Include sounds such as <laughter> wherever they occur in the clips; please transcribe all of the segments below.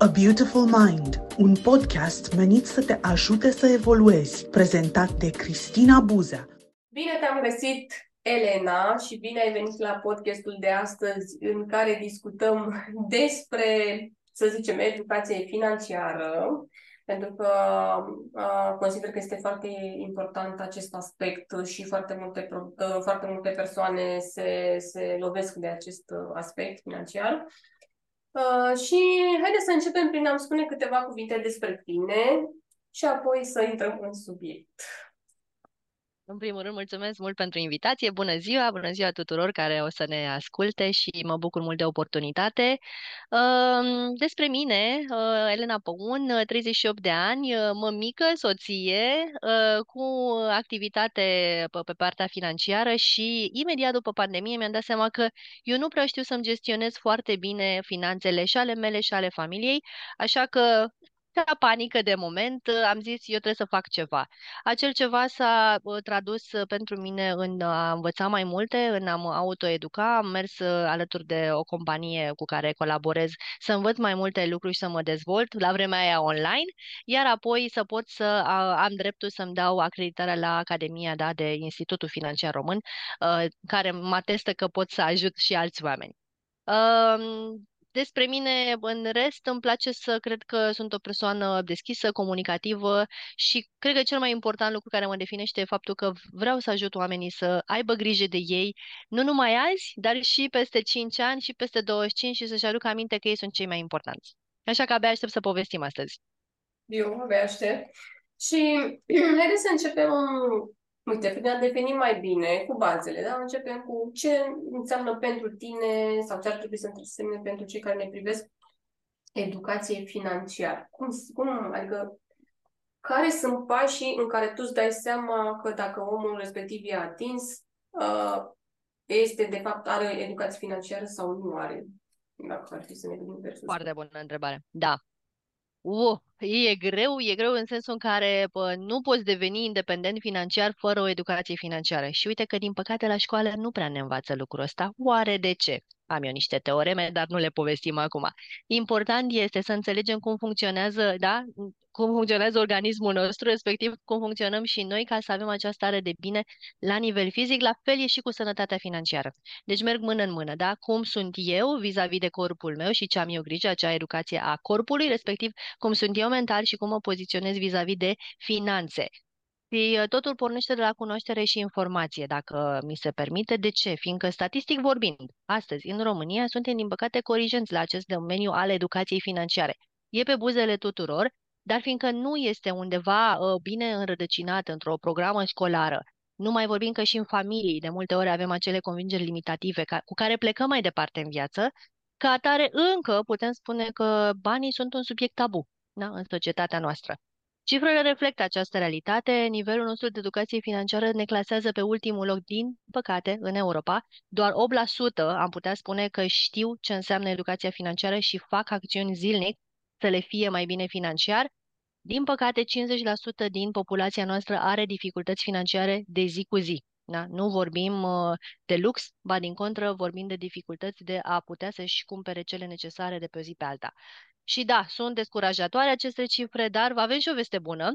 A Beautiful Mind, un podcast menit să te ajute să evoluezi, prezentat de Cristina Buza. Bine te-am găsit, Elena, și bine ai venit la podcastul de astăzi în care discutăm despre, să zicem, educație financiară, pentru că uh, consider că este foarte important acest aspect și foarte multe, uh, foarte multe persoane se, se lovesc de acest aspect financiar. Uh, și haideți să începem prin a-mi spune câteva cuvinte despre tine și apoi să intrăm în subiect. În primul rând, mulțumesc mult pentru invitație. Bună ziua, bună ziua tuturor care o să ne asculte și mă bucur mult de oportunitate. Despre mine, uh, Elena Păun, 38 de ani, uh, mămică, soție, uh, cu activitate pe partea financiară și imediat după pandemie mi-am dat seama că eu nu prea știu să-mi gestionez foarte bine finanțele și ale mele și ale familiei, așa că ca panică de moment, am zis eu trebuie să fac ceva. Acel ceva s-a tradus uh, pentru mine în a învăța mai multe, în a mă autoeduca, am mers uh, alături de o companie cu care colaborez să învăț mai multe lucruri și să mă dezvolt, la vremea aia online, iar apoi să pot să am dreptul să-mi dau acreditarea la Academia da, de Institutul Financiar Român, uh, care mă atestă că pot să ajut și alți oameni. Despre mine, în rest, îmi place să cred că sunt o persoană deschisă, comunicativă și cred că cel mai important lucru care mă definește e faptul că vreau să ajut oamenii să aibă grijă de ei, nu numai azi, dar și peste 5 ani și peste 25 și să-și aducă aminte că ei sunt cei mai importanți. Așa că abia aștept să povestim astăzi. Eu abia aștept. Și <clears throat> haideți să începem Uite, prin a defini mai bine cu bazele, da? Începem cu ce înseamnă pentru tine sau ce ar trebui să însemne pentru cei care ne privesc educație financiară. Cum, cum, adică, care sunt pașii în care tu îți dai seama că dacă omul respectiv e atins, uh, este, de fapt, are educație financiară sau nu are? Dacă ar fi să ne gândim versus. Foarte bună întrebare. Da. Uh, e greu, e greu în sensul în care bă, nu poți deveni independent financiar fără o educație financiară. Și uite că, din păcate, la școală nu prea ne învață lucrul ăsta. Oare de ce? Am eu niște teoreme, dar nu le povestim acum. Important este să înțelegem cum funcționează, da? cum funcționează organismul nostru, respectiv cum funcționăm și noi ca să avem această stare de bine la nivel fizic, la fel e și cu sănătatea financiară. Deci merg mână în mână, da? Cum sunt eu vis-a-vis -vis de corpul meu și ce am eu grijă, acea educație a corpului, respectiv cum sunt eu mental și cum mă poziționez vis-a-vis -vis de finanțe. Și uh, totul pornește de la cunoaștere și informație, dacă mi se permite. De ce? Fiindcă, statistic vorbind, astăzi, în România, suntem, din păcate, corigenți la acest domeniu al educației financiare. E pe buzele tuturor, dar fiindcă nu este undeva uh, bine înrădăcinat într-o programă școlară, nu mai vorbim că și în familii, de multe ori avem acele convingeri limitative ca, cu care plecăm mai departe în viață, ca atare încă putem spune că banii sunt un subiect tabu da, în societatea noastră. Cifrele reflectă această realitate. Nivelul nostru de educație financiară ne clasează pe ultimul loc, din păcate, în Europa. Doar 8% am putea spune că știu ce înseamnă educația financiară și fac acțiuni zilnic să le fie mai bine financiar. Din păcate, 50% din populația noastră are dificultăți financiare de zi cu zi. Da? Nu vorbim uh, de lux, ba din contră vorbim de dificultăți de a putea să-și cumpere cele necesare de pe o zi pe alta. Și da, sunt descurajatoare aceste cifre, dar avem și o veste bună.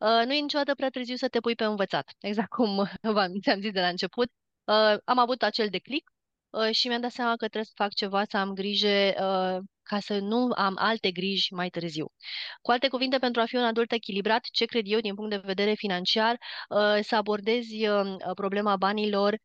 Uh, nu e niciodată prea târziu să te pui pe învățat. <laughs> Exact cum <laughs> ți-am zis de la început. Uh, am avut acel declic uh, și mi-am dat seama că trebuie să fac ceva, să am grijă uh, ca să nu am alte griji mai târziu. Cu alte cuvinte, pentru a fi un adult echilibrat, ce cred eu din punct de vedere financiar, uh, să abordezi uh, problema banilor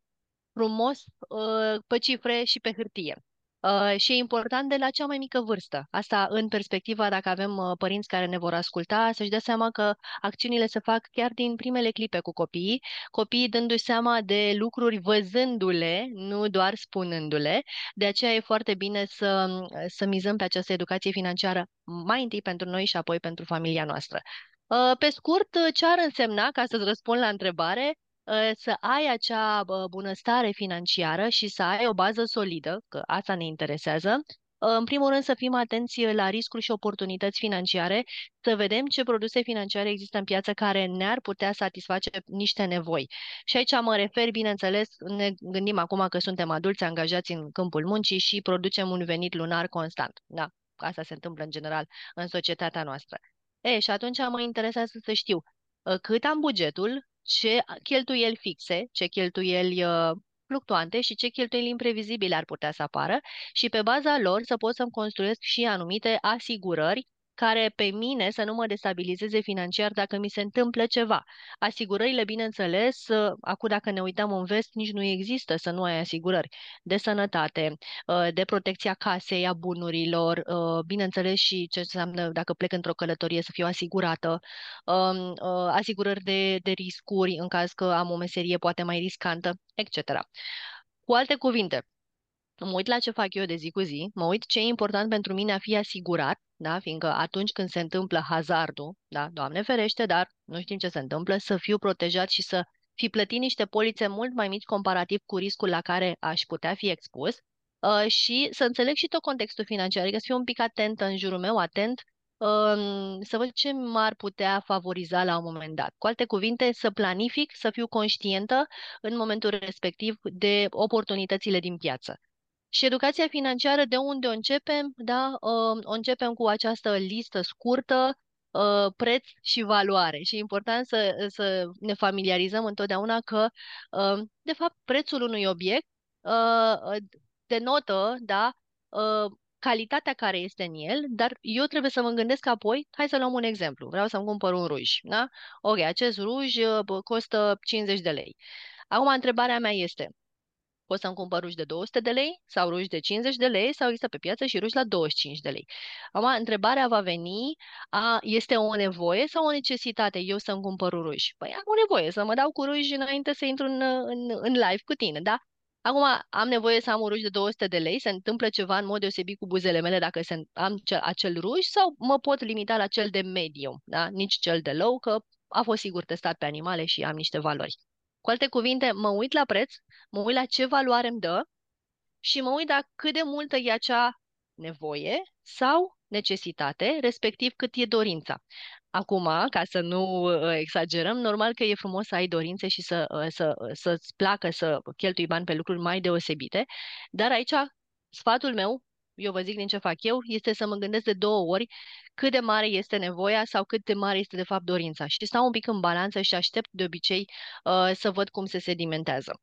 frumos, uh, pe cifre și pe hârtie. Uh, și e important de la cea mai mică vârstă. Asta în perspectiva dacă avem uh, părinți care ne vor asculta, să-și dea seama că acțiunile se fac chiar din primele clipe cu copiii, copiii dându-și seama de lucruri văzându-le, nu doar spunându-le. De aceea e foarte bine să, să mizăm pe această educație financiară mai întâi pentru noi și apoi pentru familia noastră. Uh, pe scurt, ce ar însemna, ca să-ți răspund la întrebare, Ă, să ai acea bunăstare financiară și să ai o bază solidă, că asta ne interesează, ă, în primul rând să fim atenți la riscuri și oportunități financiare, să vedem ce produse financiare există în piață care ne-ar putea satisface niște nevoi. Și aici mă refer, bineînțeles, ne gândim acum că suntem adulți angajați în câmpul muncii și producem un venit lunar constant. Da? asta se întâmplă în general în societatea noastră. E, și atunci mă interesează să știu uh, cât am bugetul, ce cheltuieli fixe, ce cheltuieli uh, fluctuante și ce cheltuieli imprevizibile ar putea să apară și pe baza lor să pot să-mi construiesc și anumite asigurări care pe mine să nu mă destabilizeze financiar dacă mi se întâmplă ceva. Asigurările, bineînțeles, ă, acum dacă ne uităm în vest, nici nu există să nu ai asigurări de sănătate, ă, de protecția casei, a bunurilor, ă, bineînțeles și ce înseamnă dacă plec într-o călătorie să fiu asigurată, asigurări de, de riscuri în caz că am o meserie poate mai riscantă, etc. Cu alte cuvinte, mă uit la ce fac eu de zi cu zi, mă uit ce e important pentru mine a fi asigurat, da? fiindcă atunci când se întâmplă hazardul, da? Doamne ferește, dar nu știm ce se întâmplă, să fiu protejat și să fi plătit niște polițe mult mai mici comparativ cu riscul la care aș putea fi expus uh, și să înțeleg și tot contextul financiar, adică să fiu un pic atent în jurul meu, atent uh, să văd ce m-ar putea favoriza la un moment dat. Cu alte cuvinte, să planific, să fiu conștientă în momentul respectiv de oportunitățile din piață. Și educația financiară, de unde o începem? Da? Uh, o începem cu această listă scurtă, uh, preț și valoare. Și e important să, să ne familiarizăm întotdeauna că, uh, de fapt, prețul unui obiect denotă da, calitatea care este în el, dar eu trebuie să mă gândesc apoi, hai să luăm un exemplu, vreau să-mi cumpăr un ruj, da? Ok, acest ruj costă 50 de lei. Acum, întrebarea mea este, Pot să-mi cumpăr ruși de 200 de lei sau ruși de 50 de lei sau există pe piață și ruși la 25 de lei. Acum, întrebarea va veni, a, este o nevoie sau o necesitate eu să-mi cumpăr ruși? Păi am o nevoie să mă dau cu ruși înainte să intru în, în, în live cu tine, da? Acum am nevoie să am un ruj de 200 de lei, se întâmplă ceva în mod deosebit cu buzele mele dacă se, am cel, acel ruj sau mă pot limita la cel de medium, da? nici cel de low, că a fost sigur testat pe animale și am niște valori. Cu alte cuvinte, mă uit la preț, mă uit la ce valoare îmi dă și mă uit la cât de multă e acea nevoie sau necesitate, respectiv cât e dorința. Acum, ca să nu uh, exagerăm, normal că e frumos să ai dorințe și să, uh, să, uh, să-ți placă să cheltui bani pe lucruri mai deosebite, dar aici sfatul meu eu vă zic din ce fac eu, este să mă gândesc de două ori cât de mare este nevoia sau cât de mare este de fapt dorința. Și stau un pic în balanță și aștept de obicei uh, să văd cum se sedimentează.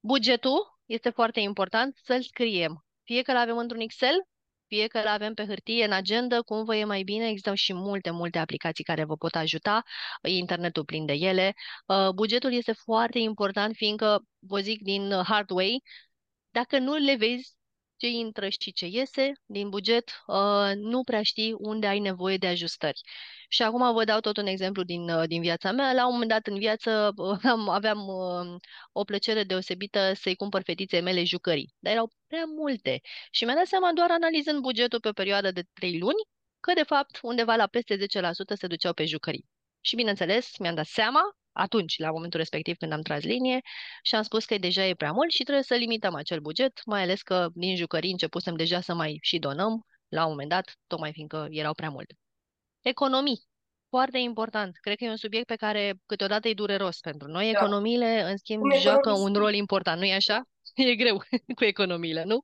Bugetul este foarte important să-l scriem. Fie că l avem într-un Excel, fie că l avem pe hârtie, în agenda, cum vă e mai bine, există și multe, multe aplicații care vă pot ajuta, internetul plin de ele. Uh, bugetul este foarte important, fiindcă, vă zic din hard way, dacă nu le vezi ce intră și ce iese din buget, uh, nu prea știi unde ai nevoie de ajustări. Și acum vă dau tot un exemplu din, uh, din viața mea. La un moment dat în viață <laughs> am, aveam uh, o plăcere deosebită să-i cumpăr fetiței mele jucării, dar erau prea multe. Și mi-am dat seama doar analizând bugetul pe o perioadă de 3 luni, că de fapt undeva la peste 10% se duceau pe jucării. Și bineînțeles, mi-am dat seama atunci, la momentul respectiv când am tras linie și am spus că deja e prea mult și trebuie să limităm acel buget, mai ales că din jucării începusem deja să mai și donăm la un moment dat, tocmai fiindcă erau prea multe. Economii. Foarte important. Cred că e un subiect pe care câteodată e dureros pentru noi. Da. Economiile, în schimb, Cum joacă un rol important, nu-i așa? <laughs> E greu <laughs> cu economiile, nu?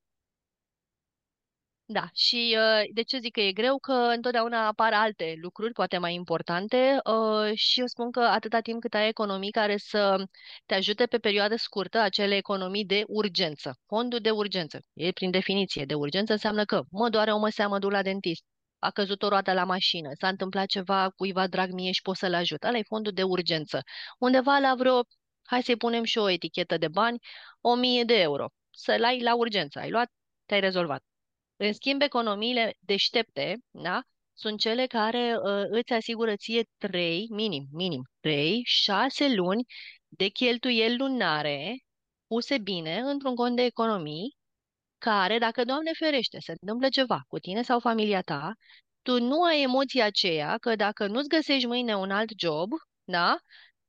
Da, și uh, de ce zic că e greu? Că întotdeauna apar alte lucruri, poate mai importante, uh, și eu spun că atâta timp cât ai economii care să te ajute pe perioadă scurtă, acele economii de urgență, fondul de urgență, e prin definiție de urgență, înseamnă că mă doare o măsea, mă duc la dentist, a căzut o roată la mașină, s-a întâmplat ceva cuiva drag mie și pot să-l ajut. Ăla e fondul de urgență. Undeva la vreo, hai să-i punem și o etichetă de bani, 1000 de euro. Să-l ai la urgență. Ai luat, te-ai rezolvat. În schimb, economiile deștepte, da, sunt cele care uh, îți asigură ție 3, minim, minim, 3, 6 luni de cheltuieli lunare puse bine într-un cont de economii care, dacă, Doamne ferește, se întâmplă ceva cu tine sau familia ta, tu nu ai emoția aceea că dacă nu-ți găsești mâine un alt job, da,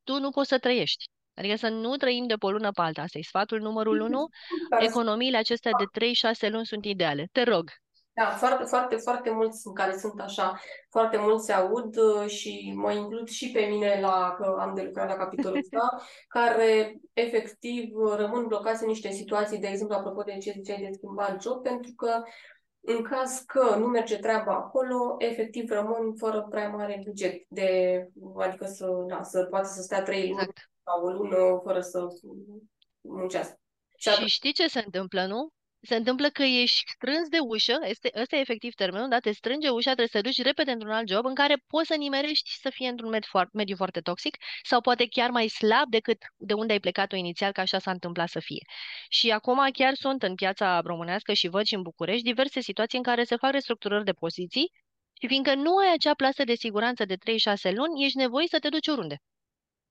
tu nu poți să trăiești. Adică să nu trăim de pe o lună pe alta. Asta e sfatul numărul unu. <laughs> Economiile acestea de 3-6 luni sunt ideale. Te rog. Da, foarte, foarte, foarte mulți care sunt așa, foarte mulți se aud uh, și mă includ și pe mine la că am de lucrat la capitolul ăsta, <laughs> care efectiv rămân blocați în niște situații, de exemplu, apropo de ce ziceai de schimbat job, pentru că în caz că nu merge treaba acolo, efectiv rămân fără prea mare buget, de, adică să, da, să poată să stea trei luni Exact. Sau o lună fără să muncească. Și atunci, Și știi ce se întâmplă, nu? Se întâmplă că ești strâns de ușă, este, ăsta e efectiv termenul, da? Te strânge ușa, trebuie să te duci repede într-un alt job în care poți să nimerești să fie într-un med foar- mediu foarte toxic sau poate chiar mai slab decât de unde ai plecat-o inițial, că așa s-a întâmplat să fie. Și acum chiar sunt în piața românească și văd și în București diverse situații în care se fac restructurări de poziții și fiindcă nu ai acea plasă de siguranță de 3-6 luni, ești nevoit să te duci oriunde.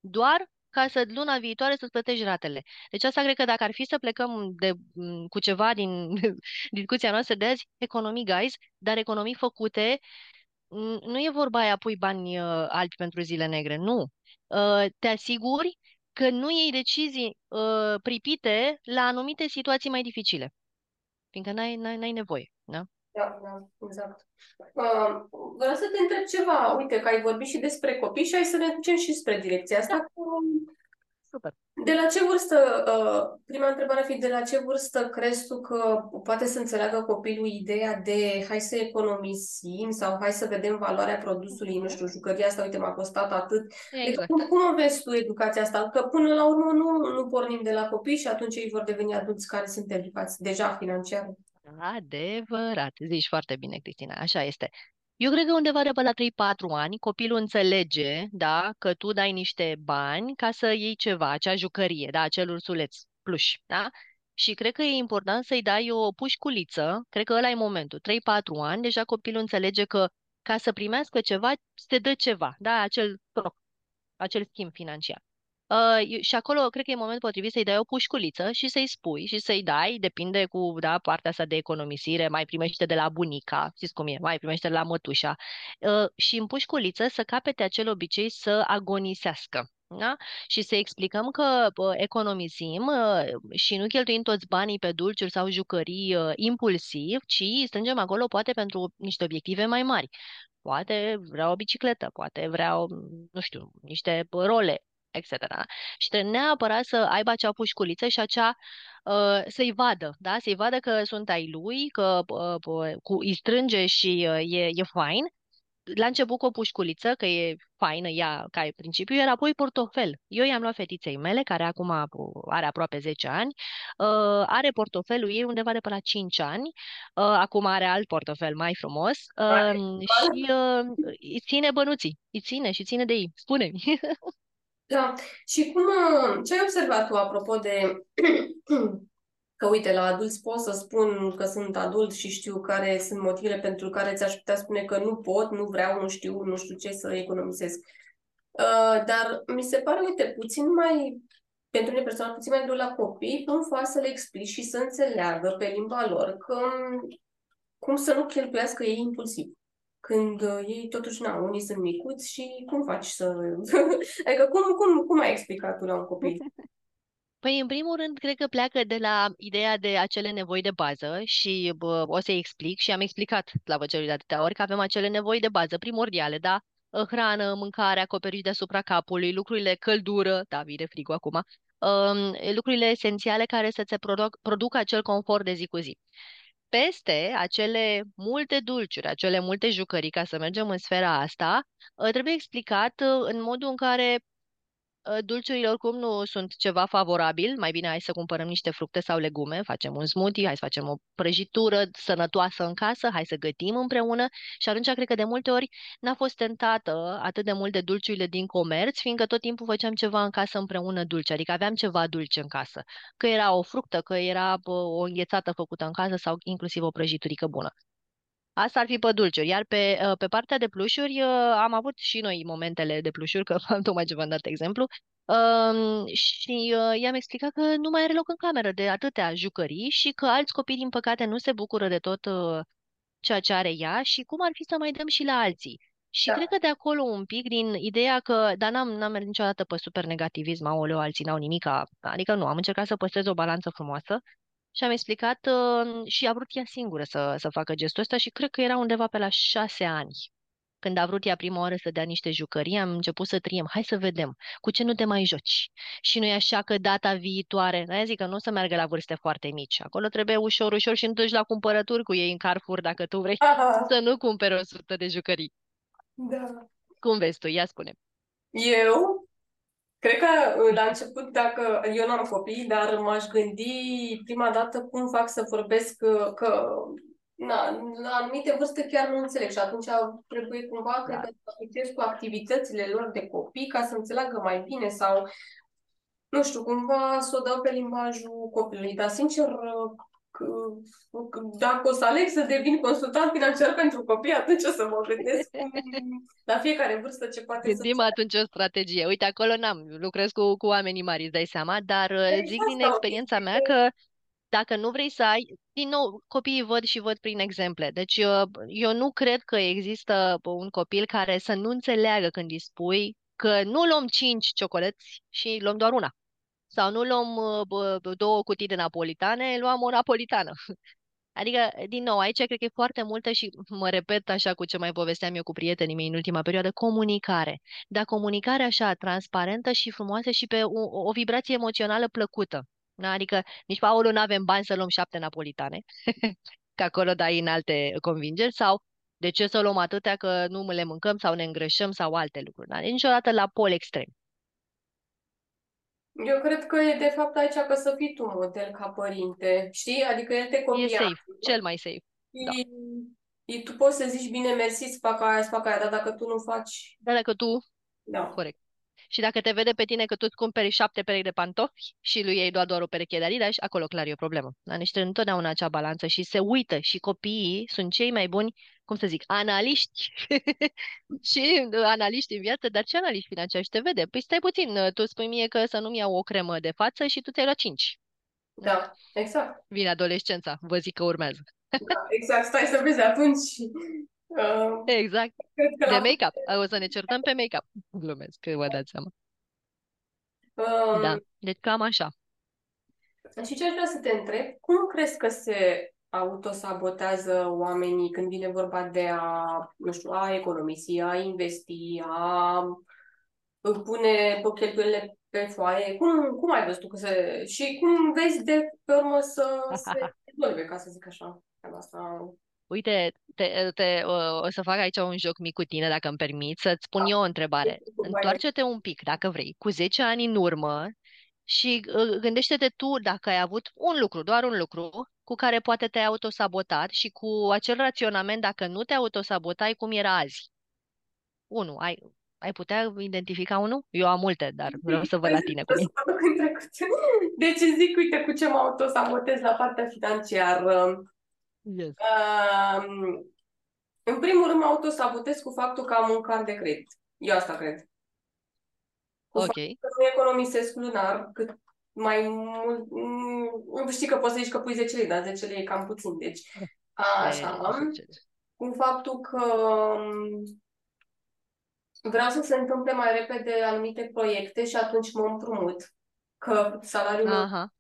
Doar ca să luna viitoare să-ți plătești ratele. Deci asta cred că dacă ar fi să plecăm de, m, cu ceva din <laughs> discuția noastră de azi, economii, guys, dar economii făcute, n- nu e vorba aia pui bani uh, albi pentru zile negre, nu. Uh, te asiguri că nu iei decizii uh, pripite la anumite situații mai dificile, fiindcă n-ai, n-ai, n-ai nevoie, da? Da, da, exact. Uh, vreau să te întreb ceva. Uite că ai vorbit și despre copii și hai să ne ducem și spre direcția asta. Cu, Super. De la ce vârstă, uh, prima întrebare ar fi, de la ce vârstă crezi tu că poate să înțeleagă copilul ideea de hai să economisim sau hai să vedem valoarea produsului, nu știu, jucăria asta, uite, m-a costat atât. Deci, Exact. cum, cum o vezi tu educația asta? Că până la urmă nu, nu pornim de la copii și atunci ei vor deveni adulți care sunt educați deja financiar. Adevărat, zici foarte bine, Cristina, așa este. Eu cred că undeva de pe la 3-4 ani copilul înțelege, da, că tu dai niște bani ca să iei ceva, acea jucărie, da, acel ursuleț pluș, da? Și cred că e important să-i dai o pușculiță, cred că ăla e momentul, 3-4 ani, deja copilul înțelege că ca să primească ceva, se dă ceva, da, acel troc, acel schimb financiar. Uh, eu- și acolo cred că e momentul potrivit să-i dai o pușculiță și să-i spui și să-i dai, depinde cu da, partea asta de economisire, mai primește de la bunica, știți cum e, mai primește de la mătușa, uh, și în pușculiță să capete acel obicei să agonisească. Da? Și să explicăm că uh, economisim uh, și nu cheltuim toți banii pe dulciuri sau jucării uh, impulsiv, ci strângem acolo poate pentru niște obiective mai mari. Poate vrea o bicicletă, poate vrea, o, nu știu, niște role, etc. Și trebuie neapărat să aibă acea pușculiță și acea uh, să-i vadă, da? Să-i vadă că sunt ai lui, că uh, uh, cu, îi strânge și uh, e, e fain. La început cu o pușculiță, că e faină ea ca e principiu, iar apoi portofel. Eu i-am luat fetiței mele, care acum uh, are aproape 10 ani, uh, are portofelul ei undeva de pe la 5 ani, uh, acum are alt portofel mai frumos uh, și uh, îi ține bănuții, îi ține și ține de ei. Spune-mi. <laughs> Da. Și cum, uh, ce ai observat tu apropo de <clears throat> că, uite, la adulți pot să spun că sunt adult și știu care sunt motivele pentru care ți-aș putea spune că nu pot, nu vreau, nu știu, nu știu ce să economisesc. Uh, dar mi se pare, uite, puțin mai, pentru mine personal, puțin mai greu la copii, cum faci să le explici și să înțeleagă pe limba lor că cum să nu cheltuiască ei impulsiv. Când uh, ei totuși, na, unii sunt micuți și cum faci să... <laughs> adică cum, cum, cum ai explicat tu la un copil? <laughs> Păi, în primul rând, cred că pleacă de la ideea de acele nevoi de bază și bă, o să-i explic și am explicat la văcerii de atâtea ori că avem acele nevoi de bază primordiale, da? Hrană, mâncare, acoperiș deasupra capului, lucrurile, căldură, da, vine frigul acum, um, lucrurile esențiale care să ți produc, producă acel confort de zi cu zi. Peste acele multe dulciuri, acele multe jucării, ca să mergem în sfera asta, uh, trebuie explicat uh, în modul în care Uh, Dulciurile oricum nu sunt ceva favorabil, mai bine hai să cumpărăm niște fructe sau legume, facem un smoothie, hai să facem o prăjitură sănătoasă în casă, hai să gătim împreună. Și atunci cred că de multe ori n-a fost tentată atât de mult de dulciurile din comerț, fiindcă tot timpul făceam ceva în casă împreună dulce, adică aveam ceva dulce în casă, că era o fructă, că era bă, o înghețată făcută în casă sau inclusiv o prăjiturică bună. Asta ar fi pe dulciuri, iar pe, uh, pe partea de plușuri uh, am avut și noi momentele de plușuri, că am <laughs> tocmai ce v-am dat exemplu, um, și uh, i-am explicat că nu mai are loc în cameră de atâtea jucării și că alți copii, din păcate, nu se bucură de tot ceea ce are ea și cum ar fi să mai dăm și la alții. Și Da. cred că de acolo un pic, din ideea că, dar n-am, n-am mers niciodată pe super negativism, aoleu, alții n-au nimica, adică nu, am încercat să păstrez o balanță frumoasă și am explicat uh, și a vrut ea singură să, să facă gestul ăsta și cred că era undeva pe la șase ani când a vrut ea prima oară să dea niște jucării, am început să triem. Hai să vedem, cu ce nu te mai joci? Și nu e așa că data viitoare, aia zic că nu o să meargă la vârste foarte mici. Acolo trebuie ușor, ușor și nu duci la cumpărături cu ei în Carrefour dacă tu vrei Aha, <laughs> să nu cumperi o sută de jucării. da. Cum vezi tu? Ia spune. Eu Cred că uh, la început, dacă eu n-am copii, dar m-aș gândi prima dată cum fac să vorbesc uh, că na, la anumite vârste chiar nu înțeleg și atunci trebuie cumva, Da. cred că să asociez cu activitățile lor de copii ca să înțeleagă mai bine sau nu știu, cumva să o dau pe limbajul copilului. Dar sincer, uh, că- că- dacă o să aleg să devin consultant financiar pentru copii, atunci o să mă gândesc cum, <laughs> la fiecare vârstă ce poate să Gândim atunci o strategie. Uite, acolo n-am, lucrez cu, cu oamenii mari, îți dai seama, dar uh, Exact, zic din sau experiența mea chestii că dacă nu vrei să ai, din nou, copiii văd și văd prin exemple. Deci eu, eu nu cred că există un copil care să nu înțeleagă când îi spui că nu luăm cinci ciocoleți și luăm doar una. Sau nu luăm uh, bă, bă, două cutii de napolitane, luăm o napolitană. <laughs> Adică, din nou, aici cred că e foarte multă și mă repet așa cu ce mai povesteam eu cu prietenii mei în ultima perioadă, comunicare. Dar comunicare așa, transparentă și frumoasă și pe o, o vibrație emoțională plăcută. Da? Adică nici Paolo nu avem bani să luăm șapte napolitane, <laughs> că acolo dai în alte convingeri, sau de ce să luăm atâtea că nu le mâncăm sau ne îngrășăm sau alte lucruri. Da? Deci niciodată la pol extrem. Eu cred că e de fapt aici că să fii tu model ca părinte, știi? Adică el te E copiază safe, cel mai safe. Da. și și tu poți să zici bine mersi să fac aia, să fac aia, dar dacă tu nu faci, Dar dacă tu da. Corect. Și dacă te vede pe tine că tu îți cumperi șapte perechi de pantofi și lui ei doar, doar o pereche de Adidas, acolo clar e o problemă. Dar niște întotdeauna acea balanță și se uită și copiii sunt cei mai buni, cum să zic, analiști <laughs> și uh, analiști în viață, dar ce analiști financiari și te vede? Păi stai puțin, uh, tu spui mie că să nu-mi iau o cremă de față și tu ți-ai luat cinci. Da, exact. Vine adolescența, vă zic că urmează. Da, exact. Stai să vezi atunci. Uh, Exact. cred că De la make-up. O să ne certăm pe make-up. Glumesc, că vă dați seama. um, Da, deci cam așa. Și ce aș vrea să te întreb, cum crezi că se autosabotează oamenii când vine vorba de a, nu știu, a economisi, a investi, a pune pe cheltuielile pe foaie? Cum, cum ai văzut tu că se... Și cum vezi de pe urmă să se <laughs> rezolve, ca să zic așa? treaba Asta... Uite, te, te, o, o să fac aici un joc mic cu tine, dacă îmi permiți, să-ți spun Da. eu o întrebare. Întoarce-te un pic, dacă vrei, cu 10 ani în urmă și uh, gândește-te tu dacă ai avut un lucru, doar un lucru, cu care poate te-ai autosabotat și cu acel raționament, dacă nu te autosabotai, cum era azi. Unu, ai, ai putea identifica unul? Eu am multe, dar vreau să văd la tine cum e. Să mă duc în trecut. Deci zic, uite, cu ce mă autosabotez la partea financiară. Yes. Um, în primul rând mă autosabotez cu faptul că am un card de credit. Eu asta cred. Cu Ok. faptul că nu economisesc lunar cât mai mult. mm, Știi că poți să zici că pui 10 lei, dar 10 lei e cam puțin. Deci, E, așa. succes. Cu faptul că um, vreau să se întâmple mai repede anumite proiecte și atunci mă împrumut. Că salariul meu Aha.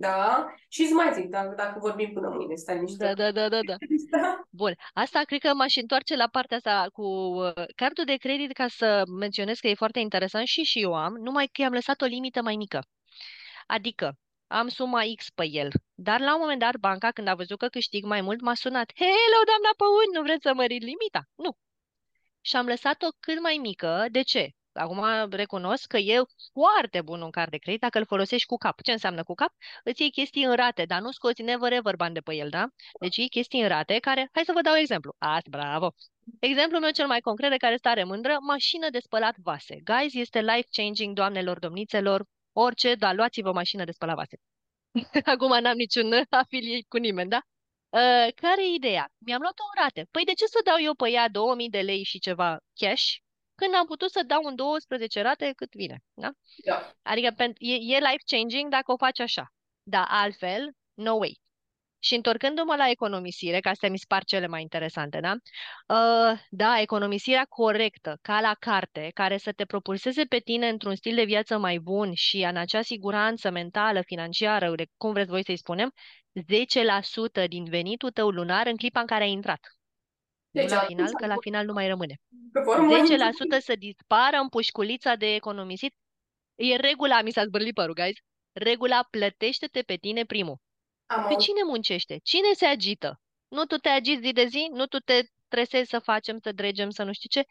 Da? Și îți mai zic, dacă, dacă vorbim până mâine, stai niște. Da, da, da, da, da. Da? Bun, asta cred că m-aș întoarce la partea asta cu uh, cardul de credit ca să menționez că e foarte interesant și și eu am, numai că i-am lăsat o limită mai mică. Adică am suma X pe el, dar la un moment dat banca, când a văzut că câștig mai mult, m-a sunat. Hello, doamna Păun, nu vreți să măriți limita? Nu. Și am lăsat-o cât mai mică. De ce? Acum recunosc că e foarte bun un card de credit dacă îl folosești cu cap. Ce înseamnă cu cap? Îți iei chestii în rate, dar nu scoți never ever bani de pe el, da? Deci iei chestii în rate care... Hai să vă dau exemplu. Azi, bravo! Exemplul meu cel mai concret de care stare mândră, mașină de spălat vase. Guys, este life-changing, doamnelor, domnițelor, orice, dar luați-vă mașină de spălat vase. <laughs> Acum n-am niciun afiliat cu nimeni, da? Uh, care e ideea? Mi-am luat o rate. Păi de ce să dau eu pe ea 2000 de lei și ceva cash când am putut să dau în 12 rate cât vine, da? Da. Adică pen- e, e life-changing dacă o faci așa. Dar altfel, no way. Și întorcându-mă la economisire, că astea mi se par cele mai interesante, da? Uh, da, economisirea corectă, ca la carte, care să te propulseze pe tine într-un stil de viață mai bun și în acea siguranță mentală, financiară, de cum vreți voi să-i spunem, 10% din venitul tău lunar în clipa în care ai intrat. Nu Deci la atunci final, că la am- final nu mai rămâne. pe formă 10% să dispară în pușculița de economisit. E regula, mi s-a zbârlit părul, guys. Regula plătește-te pe tine primul. am Pe auzit. cine muncește? Cine se agită? Nu tu te agiți zi de zi? Nu tu te tresezi să facem, să dregem, să nu știu ce?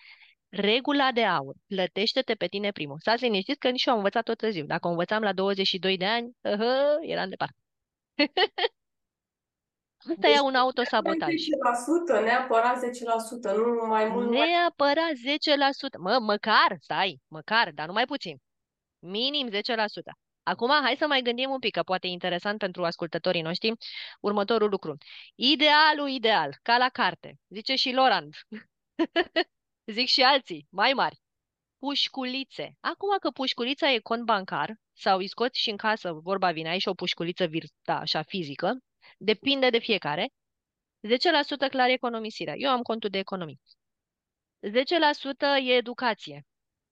Regula de aur. Plătește-te pe tine primul. Stați liniștiți că nici eu am învățat tot târziu. Dacă o învățam la 22 de ani, hă, eram departe. <laughs> Asta e un autosabotaj. 10%, neapărat 10%, nu mai mult. mai- Neapărat 10%. Mă, măcar, stai, măcar, dar nu mai puțin. Minim 10%. Acum, hai să mai gândim un pic, că poate e interesant pentru ascultătorii noștri, următorul lucru. Idealul ideal, ca la carte, zice și Lorand. <laughs> Zic și alții, mai mari. Pușculițe. Acum că pușculița e cont bancar, sau îi scoți și în casă, vorba vine, ai și o pușculiță virtuală, așa, fizică, depinde de fiecare, 10% clar economisirea. Eu am contul de economii. 10% e educație.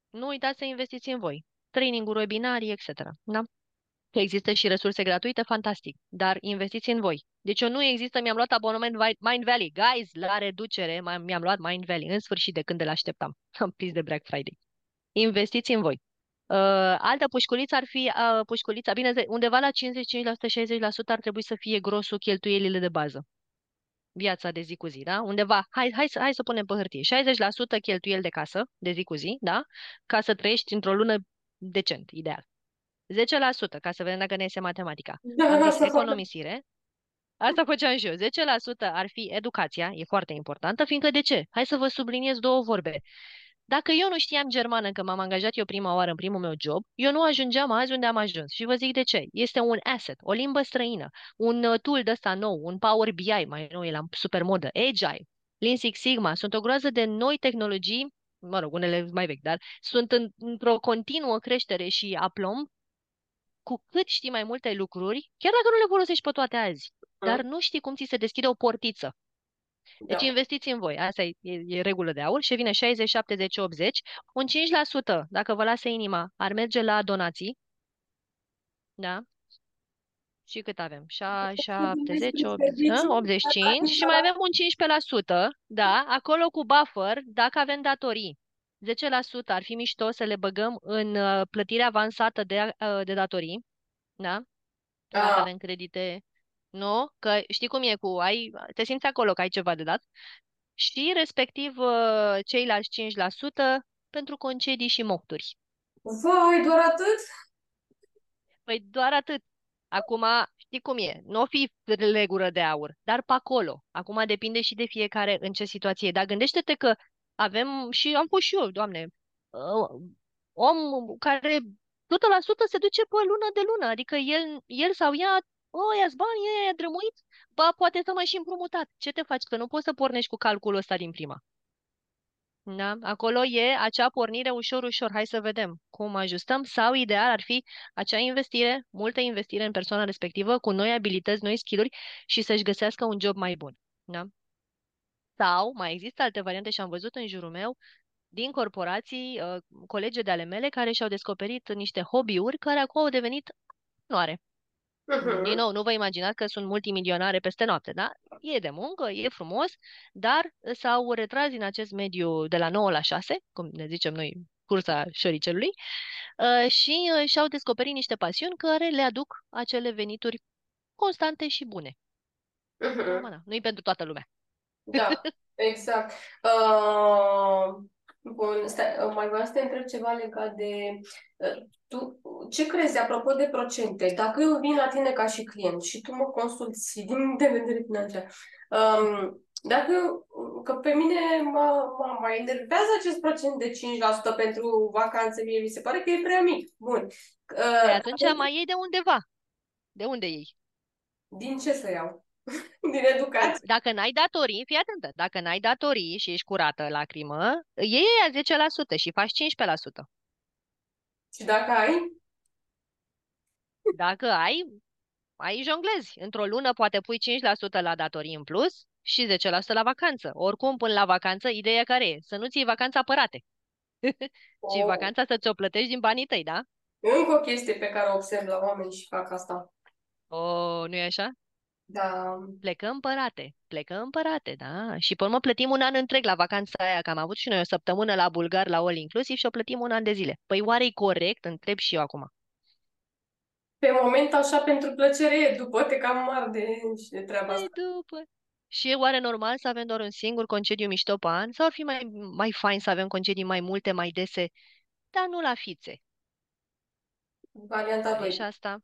Nu uitați să investiți în voi. Training-uri, webinarii, etc. Da? Că există și resurse gratuite, fantastic. Dar investiți în voi. Deci eu nu există, mi-am luat abonament Vi- Mind Valley. Guys, la reducere, m- mi-am luat Mind Valley. În sfârșit, de când îl așteptam. <laughs> Am prins de Black Friday. Investiți în voi. Uh, altă pușculiță ar fi uh, pușculița, bine, ze- undeva la 55-60% ar trebui să fie grosul cheltuielile de bază. Viața de zi cu zi, da? Undeva, hai, hai, să, hai să punem pe hârtie, 60% cheltuieli de casă, de zi cu zi, da? Ca să trăiești într-o lună decent, ideal. 10%, ca să vedem dacă ne iese matematica. Da, Am zis asta fac. economisire. Asta făceam și eu. 10% ar fi educația, e foarte importantă, fiindcă de ce? Hai să vă subliniez două vorbe. Dacă eu nu știam germană, că m-am angajat eu prima oară în primul meu job, eu nu ajungeam azi unde am ajuns. Și vă zic de ce. Este un asset, o limbă străină, un uh, tool de ăsta nou, un Power BI, mai nou, e la super modă, Agile, Lean Six Sigma, sunt o groază de noi tehnologii, mă rog, unele mai vechi, dar sunt în, într-o continuă creștere și aplomb cu cât știi mai multe lucruri, chiar dacă nu le folosești pe toate azi, dar nu știi cum ți se deschide o portiță. Deci Da. investiți în voi. Asta e, e, e regulă de aur și vine 60, 70, 80. Un 5%, dacă vă lasă inima, ar merge la donații. Da? Și cât avem? 70, 80, a? 85 și mai avem un 15%, da, acolo cu buffer, dacă avem datorii. 10% ar fi mișto să le băgăm în uh, plătirea avansată de, uh, de datorii, da? Dacă Ah. avem credite, nu? Că știi cum e cu, ai, te simți acolo că ai ceva de dat și respectiv uh, ceilalți 5% pentru concedii și mofturi. Vai, doar atât? Păi doar atât. Acum, știi cum e, nu o fi legură de aur, dar pe acolo. Acum depinde și de fiecare în ce situație e. Dar gândește-te că avem, și am fost și eu, doamne, uh, om care 100% se duce pe lună de lună, adică el, el sau ea, o, ia bani, e drămuit, ba, poate să mai și împrumutat. Ce te faci? Că nu poți să pornești cu calculul ăsta din prima. Da? Acolo e acea pornire ușor, ușor. Hai să vedem cum ajustăm. Sau ideal ar fi acea investire, multă investire în persoana respectivă, cu noi abilități, noi skill-uri și să-și găsească un job mai bun. Da? Sau mai există alte variante și am văzut în jurul meu din corporații, uh, colege de ale mele care și-au descoperit niște hobby-uri care acum au devenit noare. Mhm. Din nou, nu vă imaginați că sunt multimilionare peste noapte, da? E de muncă, e frumos, dar s-au retras din acest mediu de la 9 la 6, cum ne zicem noi, cursa șoricelului, uh, și uh, și-au descoperit niște pasiuni care le aduc acele venituri constante și bune. Mhm. Acum, na, nu-i pentru toată lumea. Da, <laughs> exact. Uh, bun, stai, uh, mai vreau să te întreb ceva legat de... Uh, tu, ce crezi, apropo de procente? Dacă eu vin la tine ca și client și tu mă consulți din punct de vedere financiar, um, dacă eu, că pe mine mă, mă mai enervează acest procent de 5% pentru vacanțe, mie mi se pare că e prea mic. Bun. Uh, Păi atunci mai iei de undeva. De unde iei? din ce să iau? <laughs> Din educație? Dacă n-ai datorii, fii atentă, dacă n-ai datorii și ești curată lacrimă, iei aia 10% și faci 15%. Și dacă ai? Dacă ai, ai jonglezi. Într-o lună poate pui 5% la datorii în plus și 10% la vacanță. Oricum, până la vacanță, ideea care e? Să nu-ți iei vacanța apărate. <laughs> Și O, vacanța să ți-o plătești din banii tăi, da? încă o chestie pe care o observ la oameni și fac asta. O, nu e așa? Da. Plecăm părate, plecăm părate, da? Și pe urmă plătim un an întreg la vacanța aia, că am avut și noi o săptămână la Bulgar, la All Inclusiv și o plătim un an de zile. Păi oare e corect? Întreb și eu acum. Pe moment, așa, pentru plăcere e, după te cam mari de, și de treaba Păi asta. după. Și e oare normal să avem doar un singur concediu mișto pe an? Sau ar fi mai, mai fain să avem concedii mai multe, mai dese, dar nu la fițe? Varianta Nu e și 2. asta?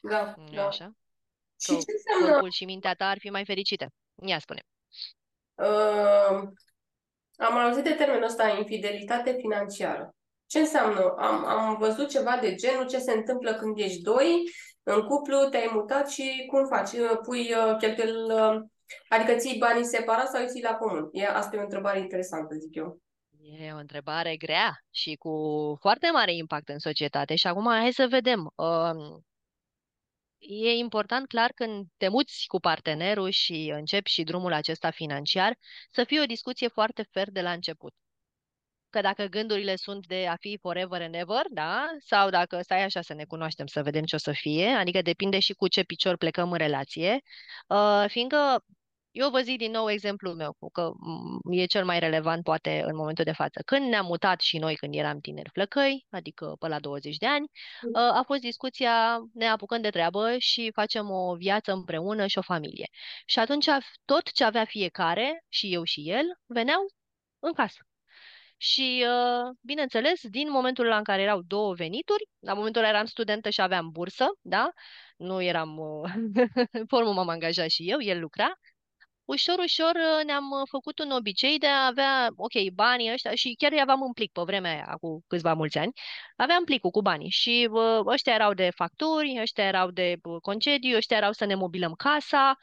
Da, Nu e da. așa? Și Că ce înseamnă corpul și mintea ta ar fi mai fericite. Ia spune. Uh, am auzit de termenul ăsta, infidelitate financiară. Ce înseamnă? Am, am văzut ceva de genul ce se întâmplă când ești doi, în cuplu, te-ai mutat și cum faci? Uh, Pui uh, cheltuiel, uh, adică ții banii separat sau îi ții la comun? E, asta e o întrebare interesantă, zic eu. E o întrebare grea și cu foarte mare impact în societate. Și acum hai să vedem. Um, E important, clar, când te muți cu partenerul și începi și drumul acesta financiar, să fie o discuție foarte fer de la început. Că dacă gândurile sunt de a fi forever and ever, da? Sau dacă stai așa să ne cunoaștem, să vedem ce o să fie, adică depinde și cu ce picior plecăm în relație, uh, fiindcă eu vă zic din nou exemplul meu, cu că m, e cel mai relevant poate în momentul de față. Când ne-am mutat și noi când eram tineri flăcăi, adică pe la 20 de ani, uh, a fost discuția, ne apucăm de treabă și facem o viață împreună și o familie. Și atunci tot ce avea fiecare, și eu și el, veneau în casă. Și, uh, bineînțeles, din momentul ăla în care erau două venituri, la momentul ăla eram studentă și aveam bursă, da? Nu eram, uh, <laughs> formă m-am angajat și eu, el lucra, ușor, ușor uh, ne-am uh, făcut un obicei de a avea, ok, banii ăștia și chiar aveam un plic pe vremea aia, cu câțiva mulți ani, aveam plicul cu banii și uh, ăștia erau de facturi, ăștia erau de uh, concediu, ăștia erau să ne mobilăm casa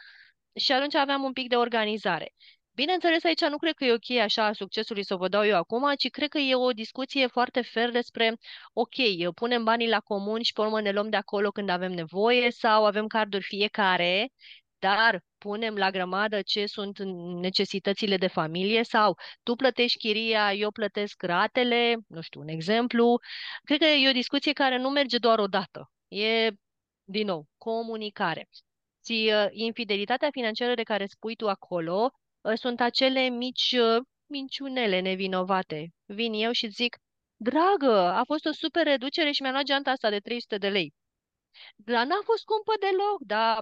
și atunci aveam un pic de organizare. Bineînțeles, aici nu cred că e ok așa succesului să vă dau eu acum, ci cred că e o discuție foarte fer despre, ok, punem banii la comun și pe urmă ne luăm de acolo când avem nevoie sau avem carduri fiecare, dar punem la grămadă ce sunt necesitățile de familie sau tu plătești chiria, eu plătesc ratele, nu știu, un exemplu. Cred că e o discuție care nu merge doar o dată. E, din nou, comunicare. Și uh, infidelitatea financiară de care spui tu acolo uh, sunt acele mici uh, minciunele nevinovate. Vin eu și zic, dragă, a fost o super reducere și mi-am luat geanta asta de 300 de lei. Dar n-a fost scumpă deloc, dar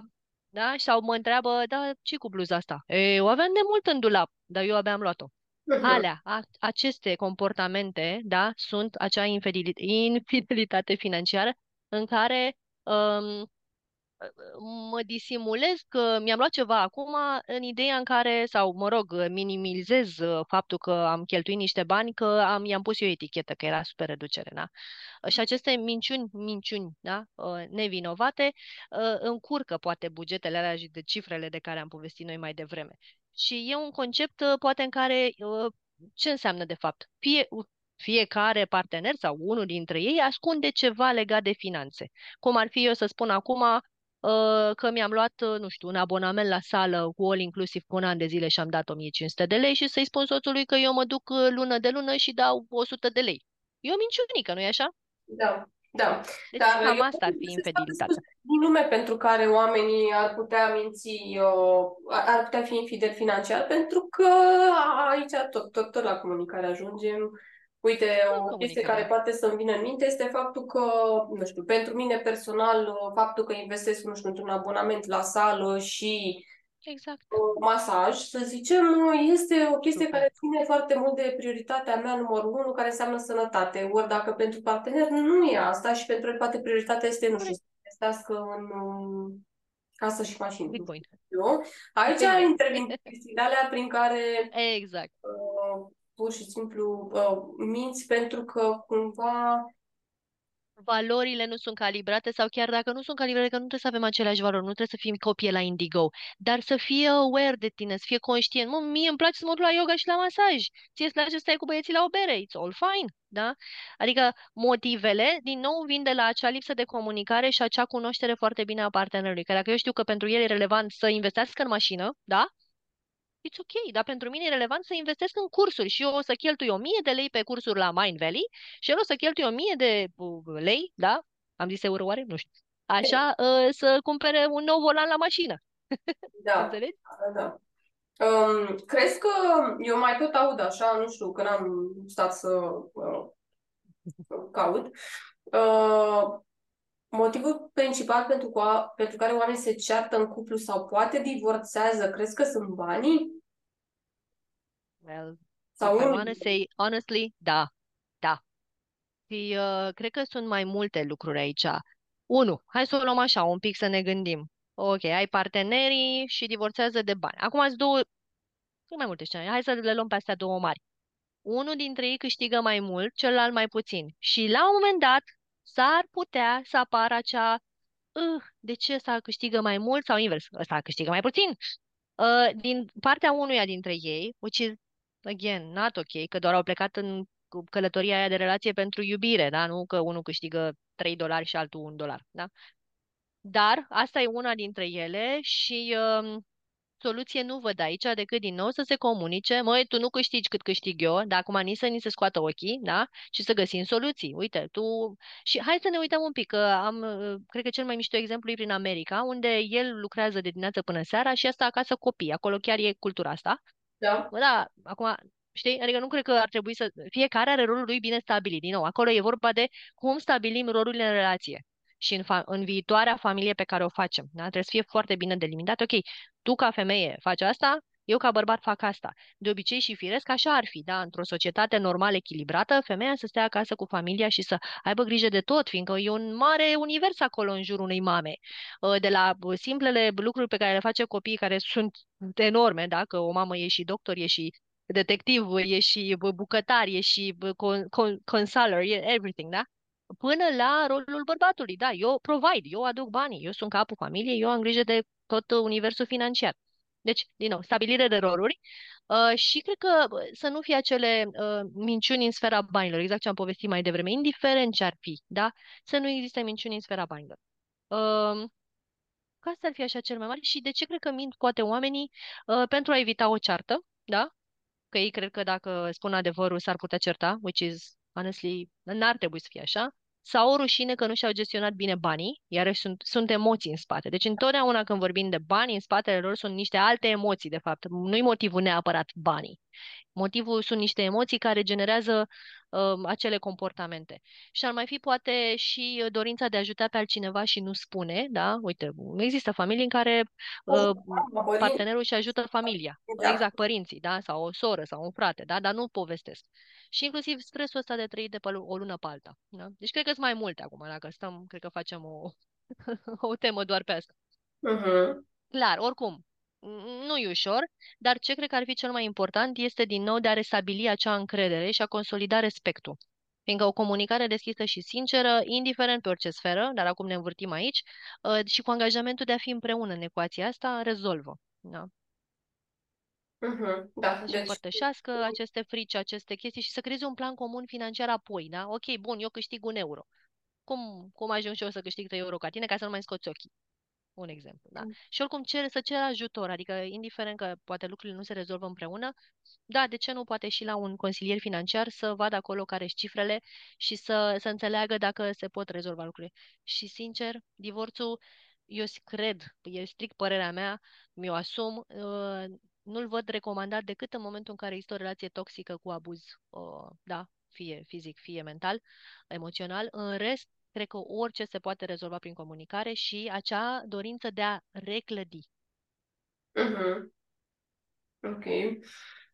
da? Sau mă întreabă, da, ce cu bluza asta? E, o aveam de mult în dulap, dar eu abia am luat-o. Alea, a, aceste comportamente, da, sunt acea infideli- infidelitate financiară în care um, mă disimulez că mi-am luat ceva acum în ideea în care, sau mă rog, minimizez uh, faptul că am cheltuit niște bani, că am, i-am pus eu etichetă, că era super reducere, da? Și aceste minciuni, minciuni, da, uh, nevinovate, uh, încurcă poate bugetele alea de cifrele de care am povestit noi mai devreme. Și e un concept poate în care ce înseamnă de fapt? Fie, fiecare partener sau unul dintre ei ascunde ceva legat de finanțe. Cum ar fi eu să spun acum, Uh, că mi-am luat, uh, nu știu, un abonament la sală cu all inclusiv cu un an de zile și am dat 1500 de lei și să-i spun soțului că eu mă duc uh, lună de lună și dau 100 de lei. E o minciunică, nu-i așa? Da, da. Deci Dar cam eu asta ar fi găsesc infidelitate. din lume pentru care oamenii ar putea minți, uh, ar putea fi infidel financiar, pentru că aici tot, tot, tot la comunicare ajungem. Uite, o chestie care poate să-mi vină în minte este faptul că, nu știu, pentru mine personal, faptul că investesc, nu știu, într-un abonament la sală și Exact. masaj, să zicem, este o chestie Super. care ține foarte mult de prioritatea mea numărul unu, care înseamnă sănătate. Ori dacă pentru partener nu e asta și pentru el poate prioritatea este, nu știu, să investească în um, casă și mașină. Bitcoin. Eu. Aici intervin chestiile alea prin care exact. Uh, pur și simplu uh, minți pentru că cumva valorile nu sunt calibrate sau chiar dacă nu sunt calibrate, că nu trebuie să avem aceleași valori, nu trebuie să fim copie la Indigo, dar să fie aware de tine, să fie conștient. Mă, mie îmi place să mă duc la yoga și la masaj. Ție îți place să stai cu băieții la o bere, it's all fine, da? Adică motivele, din nou, vin de la acea lipsă de comunicare și acea cunoaștere foarte bine a partenerului. Că dacă eu știu că pentru el e relevant să investească în mașină, da? It's ok, dar pentru mine e relevant să investesc în cursuri și eu o să cheltui 1000 de lei pe cursuri la Mind Valley și el o să cheltui 1000 de uh, lei, da? Am zis euro oare? Nu știu. Așa, uh, să cumpere un nou volan la mașină. <laughs> Da, Înțelegi? da, da. Um, crezi că eu mai tot aud așa, nu știu, că n-am stat să uh, caut, uh, motivul principal pentru, cu- pentru care oamenii se ceartă în cuplu sau poate divorțează, crezi că sunt banii? Well, Sau if I unul wanna say honestly, da, da. Și uh, cred că sunt mai multe lucruri aici. Unu, hai să o luăm așa, un pic să ne gândim. Ok, ai partenerii și divorțează de bani. Acum ați două, sunt mai multe scenarii. Hai să le luăm pe astea două mari. Unul dintre ei câștigă mai mult, celălalt mai puțin. Și la un moment dat s-ar putea să apară acea uh, de ce ăsta câștigă mai mult sau invers, ăsta câștigă mai puțin. Uh, din partea unuia dintre ei, which is, again, not ok, că doar au plecat în cu călătoria aia de relație pentru iubire, da? Nu că unul câștigă 3 dolari și altul 1 dolar, da? Dar asta e una dintre ele și um, soluție nu văd aici decât din nou să se comunice, măi, tu nu câștigi cât câștig eu, dar acum nici să ni se scoată ochii, da? Și să găsim soluții. Uite, tu... Și hai să ne uităm un pic, că am, uh, cred că cel mai mișto exemplu e prin America, unde el lucrează de dimineață până seara și asta acasă copii. Acolo chiar e cultura asta. Da? Bă, da, acum, știi? Adică nu cred că ar trebui să... Fiecare are rolul lui bine stabilit. Din nou, acolo e vorba de cum stabilim rolurile în relație și în, fa- în viitoarea familie pe care o facem. Da? Trebuie să fie foarte bine delimitat. Ok, tu ca femeie faci asta, eu ca bărbat fac asta. De obicei și firesc așa ar fi, da? Într-o societate normal echilibrată, femeia să stea acasă cu familia și să aibă grijă de tot, fiindcă e un mare univers acolo în jurul unei mame. Uh, De la uh, simplele lucruri pe care le face copiii, care sunt enorme, da? Că o mamă e și doctor, e și detectiv, e și bă, bucătar, e și bă, con, con, consular, e everything, da? Până la rolul bărbatului, da, eu provide, eu aduc banii, eu sunt capul familiei, eu am grijă de tot universul financiar. Deci, din nou, stabilire de roluri uh, și cred că bă, să nu fie acele uh, minciuni în sfera banilor, exact ce am povestit mai devreme, indiferent ce ar fi, da? Să nu existe minciuni în sfera banilor. Uh, că asta ar fi așa cel mai mare și de ce cred că mint poate oamenii uh, pentru a evita o ceartă, da? Că ei cred că dacă spun adevărul s-ar putea certa, which is, honestly, n-ar trebui să fie așa, sau o rușine că nu și-au gestionat bine banii, iarăși sunt, sunt emoții în spate. Deci întotdeauna când vorbim de bani, în spatele lor sunt niște alte emoții, de fapt. Nu-i motivul neapărat banii. Motivul sunt niște emoții care generează uh, acele comportamente. Și ar mai fi poate și uh, dorința de a ajuta pe altcineva și nu spune, da? Uite, există familii în care uh, Părinți, partenerul și ajută familia. Da. Exact, părinții, da? Sau o soră sau un frate, da? Dar nu povestesc. Și inclusiv stresul ăsta de trăit de pe lu- o lună pe alta. Da? Deci cred că sunt mai multe acum, dacă stăm, cred că facem o, <laughs> o temă doar pe asta. Mhm. Clar, oricum, n- nu e ușor, dar ce cred că ar fi cel mai important este din nou de a restabili acea încredere și a consolida respectul. Fiindcă o comunicare deschisă și sinceră, indiferent pe orice sferă, dar acum ne învârtim aici, uh, și cu angajamentul de a fi împreună în ecuația asta, rezolvă. Da? Mhm. Da, Să-și deci împărtășească aceste frici, aceste chestii și să creeze un plan comun financiar apoi, da? Ok, bun, eu câștig un euro. Cum, cum ajung și eu să câștig 3 euro ca tine ca să nu mai scoți ochii? Un exemplu, da? Mm. Și oricum cere să ceră ajutor, adică indiferent că poate lucrurile nu se rezolvă împreună, da, de ce nu poate și la un consilier financiar să vadă acolo care sunt cifrele și să, să înțeleagă dacă se pot rezolva lucrurile. Și sincer, divorțul, eu s- cred, e strict părerea mea, mi-o asum, uh, nu-l văd recomandat decât în momentul în care există o relație toxică cu abuz, uh, da, fie fizic, fie mental, emoțional. În rest, cred că orice se poate rezolva prin comunicare și acea dorință de a reclădi. Mhm. Ok.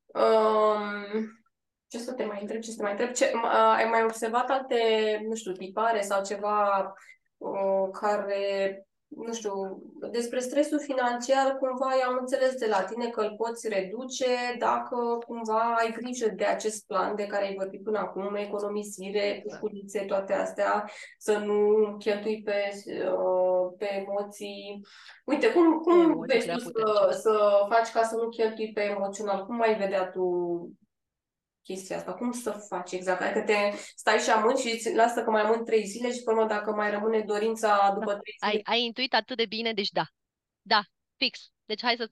Um, ce să te mai întreb, ce să te mai întreb? Ce, m- a- ai mai observat alte, nu știu, tipare sau ceva uh, care, nu știu, despre stresul financiar, cumva am înțeles de la tine că îl poți reduce dacă cumva ai grijă de acest plan de care ai vorbit până acum, economisire, Exact. cuculițe, toate astea, să nu cheltui pe, uh, pe emoții. Uite, cum, cum Emoții vezi prea tu să, puternice. să faci ca să nu cheltui pe emoțional? Cum ai vedea tu chestia asta? Cum să faci exact? Adică te stai și amâni și îți lasă că mai amâni trei zile și până dacă mai rămâne dorința după trei Ai, zile. ai intuit atât de bine, deci da. Da, fix. Deci hai să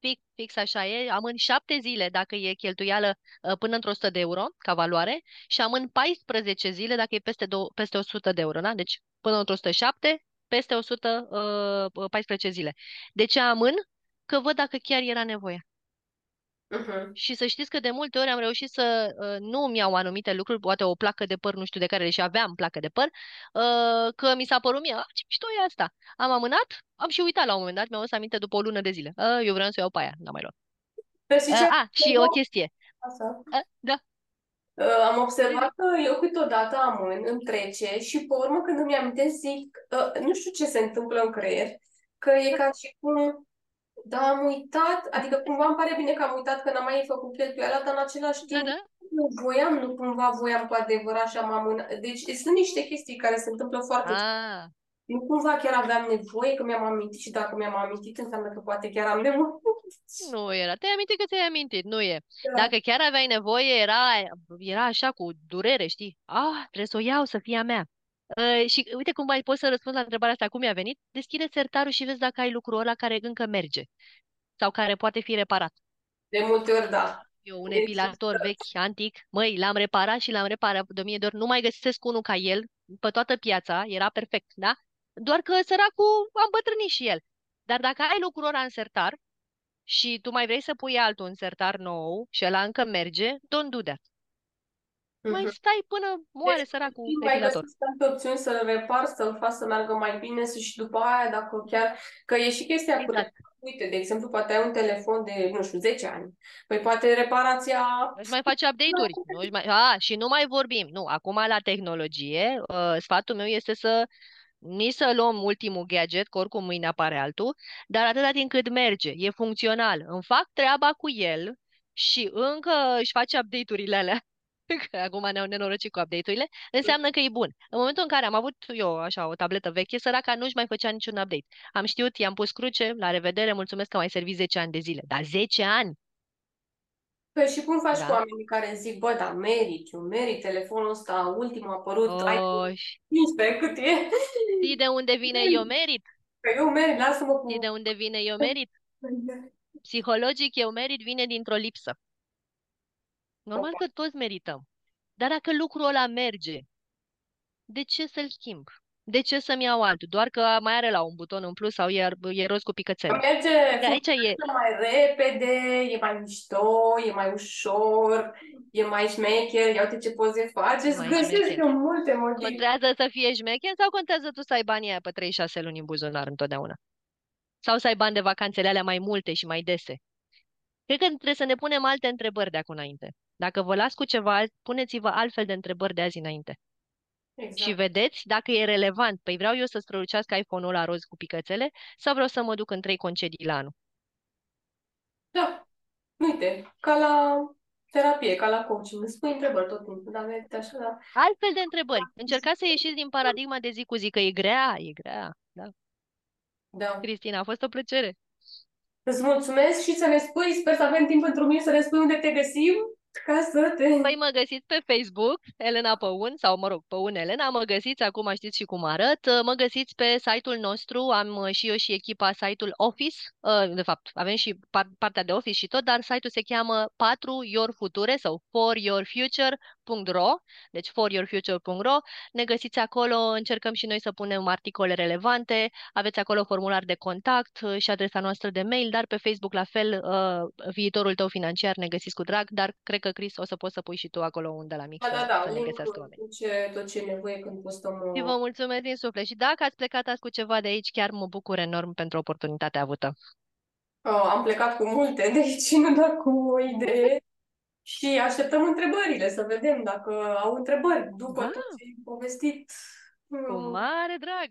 fix, fix așa e. Am în șapte zile dacă e cheltuială uh, până într-o 100 de euro ca valoare și am în 14 zile dacă e peste, dou- peste 100 de euro, da? Deci până într-o 107 peste 114 zile. De ce amân? Că văd dacă chiar era nevoie. Uh-huh. Și să știți că de multe ori am reușit să uh, nu mi iau anumite lucruri, poate o placă de păr, nu știu de care, deși aveam placă de păr, uh, că mi s-a părut mie, "Ah, ce mișto e asta. Am amânat, am și uitat la un moment dat, mi-am adus aminte după o lună de zile. Uh, eu vreau să iau pe aia, n-am mai luat. Dar știi Uh, ce a, și o chestie. Asta. Uh, da, Uh, am observat că eu câteodată amân, îmi trece și pe urmă când îmi amintesc zic, uh, nu știu ce se întâmplă în creier, că e ca și cum, da, am uitat, adică cumva îmi pare bine că am uitat că n-am mai făcut cheltuiala, dar în același da, timp da. nu voiam, nu cumva voiam cu adevărat și am amânat. Deci sunt niște chestii care se întâmplă foarte Ah, Nu cumva chiar aveam nevoie că mi-am amintit și dacă mi-am amintit înseamnă că poate chiar am nevoie. nu era. Te-ai amintit că ți-ai amintit, nu e. Da. Dacă chiar aveai nevoie, era, era așa cu durere, știi? Ah, trebuie să o iau, să fie a mea. Uh, și uite cum mai poți să răspunzi la întrebarea asta, cum i-a venit? Deschide sertarul și vezi dacă ai lucrul ăla care încă merge sau care poate fi reparat. De multe ori, da. Eu un Deci, epilator vechi, antic, măi, l-am reparat și l-am reparat de mie de ori, nu mai găsesc unul ca el pe toată piața, era perfect, da? Doar că săracul a îmbătrânit și el. Dar dacă ai lucrul ăla în sertar și tu mai vrei să pui altul în sertar nou și ăla încă merge, don't do that. Mai Mhm. stai până moare Deci, săracul Nu mai epilator. găsesc tante opțiuni să-l repar, să-l fac să meargă mai bine să și după aia, dacă chiar... Că e și chestia cu... Exact. Uite, de exemplu, poate ai un telefon de, nu știu, 10 ani. Păi poate reparația... Își mai face update-uri. Nu își mai... A, și nu mai vorbim. Nu, acum la tehnologie, uh, sfatul meu este să nici să luăm ultimul gadget, că oricum mâine apare altul, dar atâta timp cât merge, e funcțional, îmi fac treaba cu el și încă își face update-urile alea, <laughs> că acum ne-au nenorocit cu update-urile, înseamnă că e bun. În momentul în care am avut eu așa o tabletă veche, săraca nu-și mai făcea niciun update. Am știut, i-am pus cruce, la revedere, mulțumesc că m-ai servit 10 ani de zile. Dar 10 ani? Păi și cum faci Da. cu oamenii care zic, bă, da, merit, eu merit telefonul ăsta, ultimul a apărut, ai Oh, 15, cât e? știi de unde vine eu merit? Că eu merit, lasă-mă cu... Știi de unde vine eu merit? <laughs> Psihologic, eu merit vine dintr-o lipsă. Normal că toți merităm. Dar dacă lucrul ăla merge, de ce să-l schimb? De ce să-mi iau altul? Doar că mai are la un buton în plus sau e, e roz cu picățele. Merge De aici e, funcționează mai repede, e mai mișto, e mai ușor, e mai șmecher, ia uite ce poze face, îți Mai găsesc șmecher. eu multe motive. contează să fie șmecher sau contează tu să ai banii aia pe 36 luni în buzunar întotdeauna? Sau să ai bani de vacanțele alea mai multe și mai dese? Cred că trebuie să ne punem alte întrebări de acum înainte. Dacă vă las cu ceva, puneți-vă altfel de întrebări de azi înainte. Exact. Și vedeți dacă e relevant. Păi vreau eu să strălucească iPhone-ul la roz cu picățele sau vreau să mă duc în trei concedii la anul? Da, uite, ca la terapie, ca la coaching, îți pui întrebări tot timpul, dar mergi așa, da. Altfel de întrebări. Încercați să ieșiți din paradigma de zi cu zi, că e grea, e grea. Da. Da. Cristina, a fost o plăcere. Îți mulțumesc și să ne spui, sper să avem timp pentru mine să ne spui unde te găsim, ca să te... Păi mă găsiți pe Facebook, Elena Păun, sau mă rog, Păun Elena, mă găsiți, acum știți și cum arăt, mă găsiți pe site-ul nostru, am uh, și eu și echipa site-ul Office, uh, de fapt, avem și par- partea de Office și tot, dar site-ul se cheamă 4 Your Future sau foryourfuture.ro, deci foryourfuture.ro, ne găsiți acolo, încercăm și noi să punem articole relevante, aveți acolo formular de contact uh, și adresa noastră de mail, dar pe Facebook la fel, uh, viitorul tău financiar ne găsiți cu drag, dar cred că, Chris, o să poți să pui și tu acolo unde la mic Da, să, da, da, să ne găsească link-ul, oamenii. tot ce, tot ce e nevoie când postăm... Și uh, vă mulțumesc din suflet. Și dacă ați plecat azi cu ceva de aici, chiar mă bucur enorm pentru oportunitatea avută. uh, am plecat cu multe, deci nu doar cu o idee. Și așteptăm întrebările, să vedem dacă au întrebări după Da. tot ce ai povestit. Cu Mm, mare drag!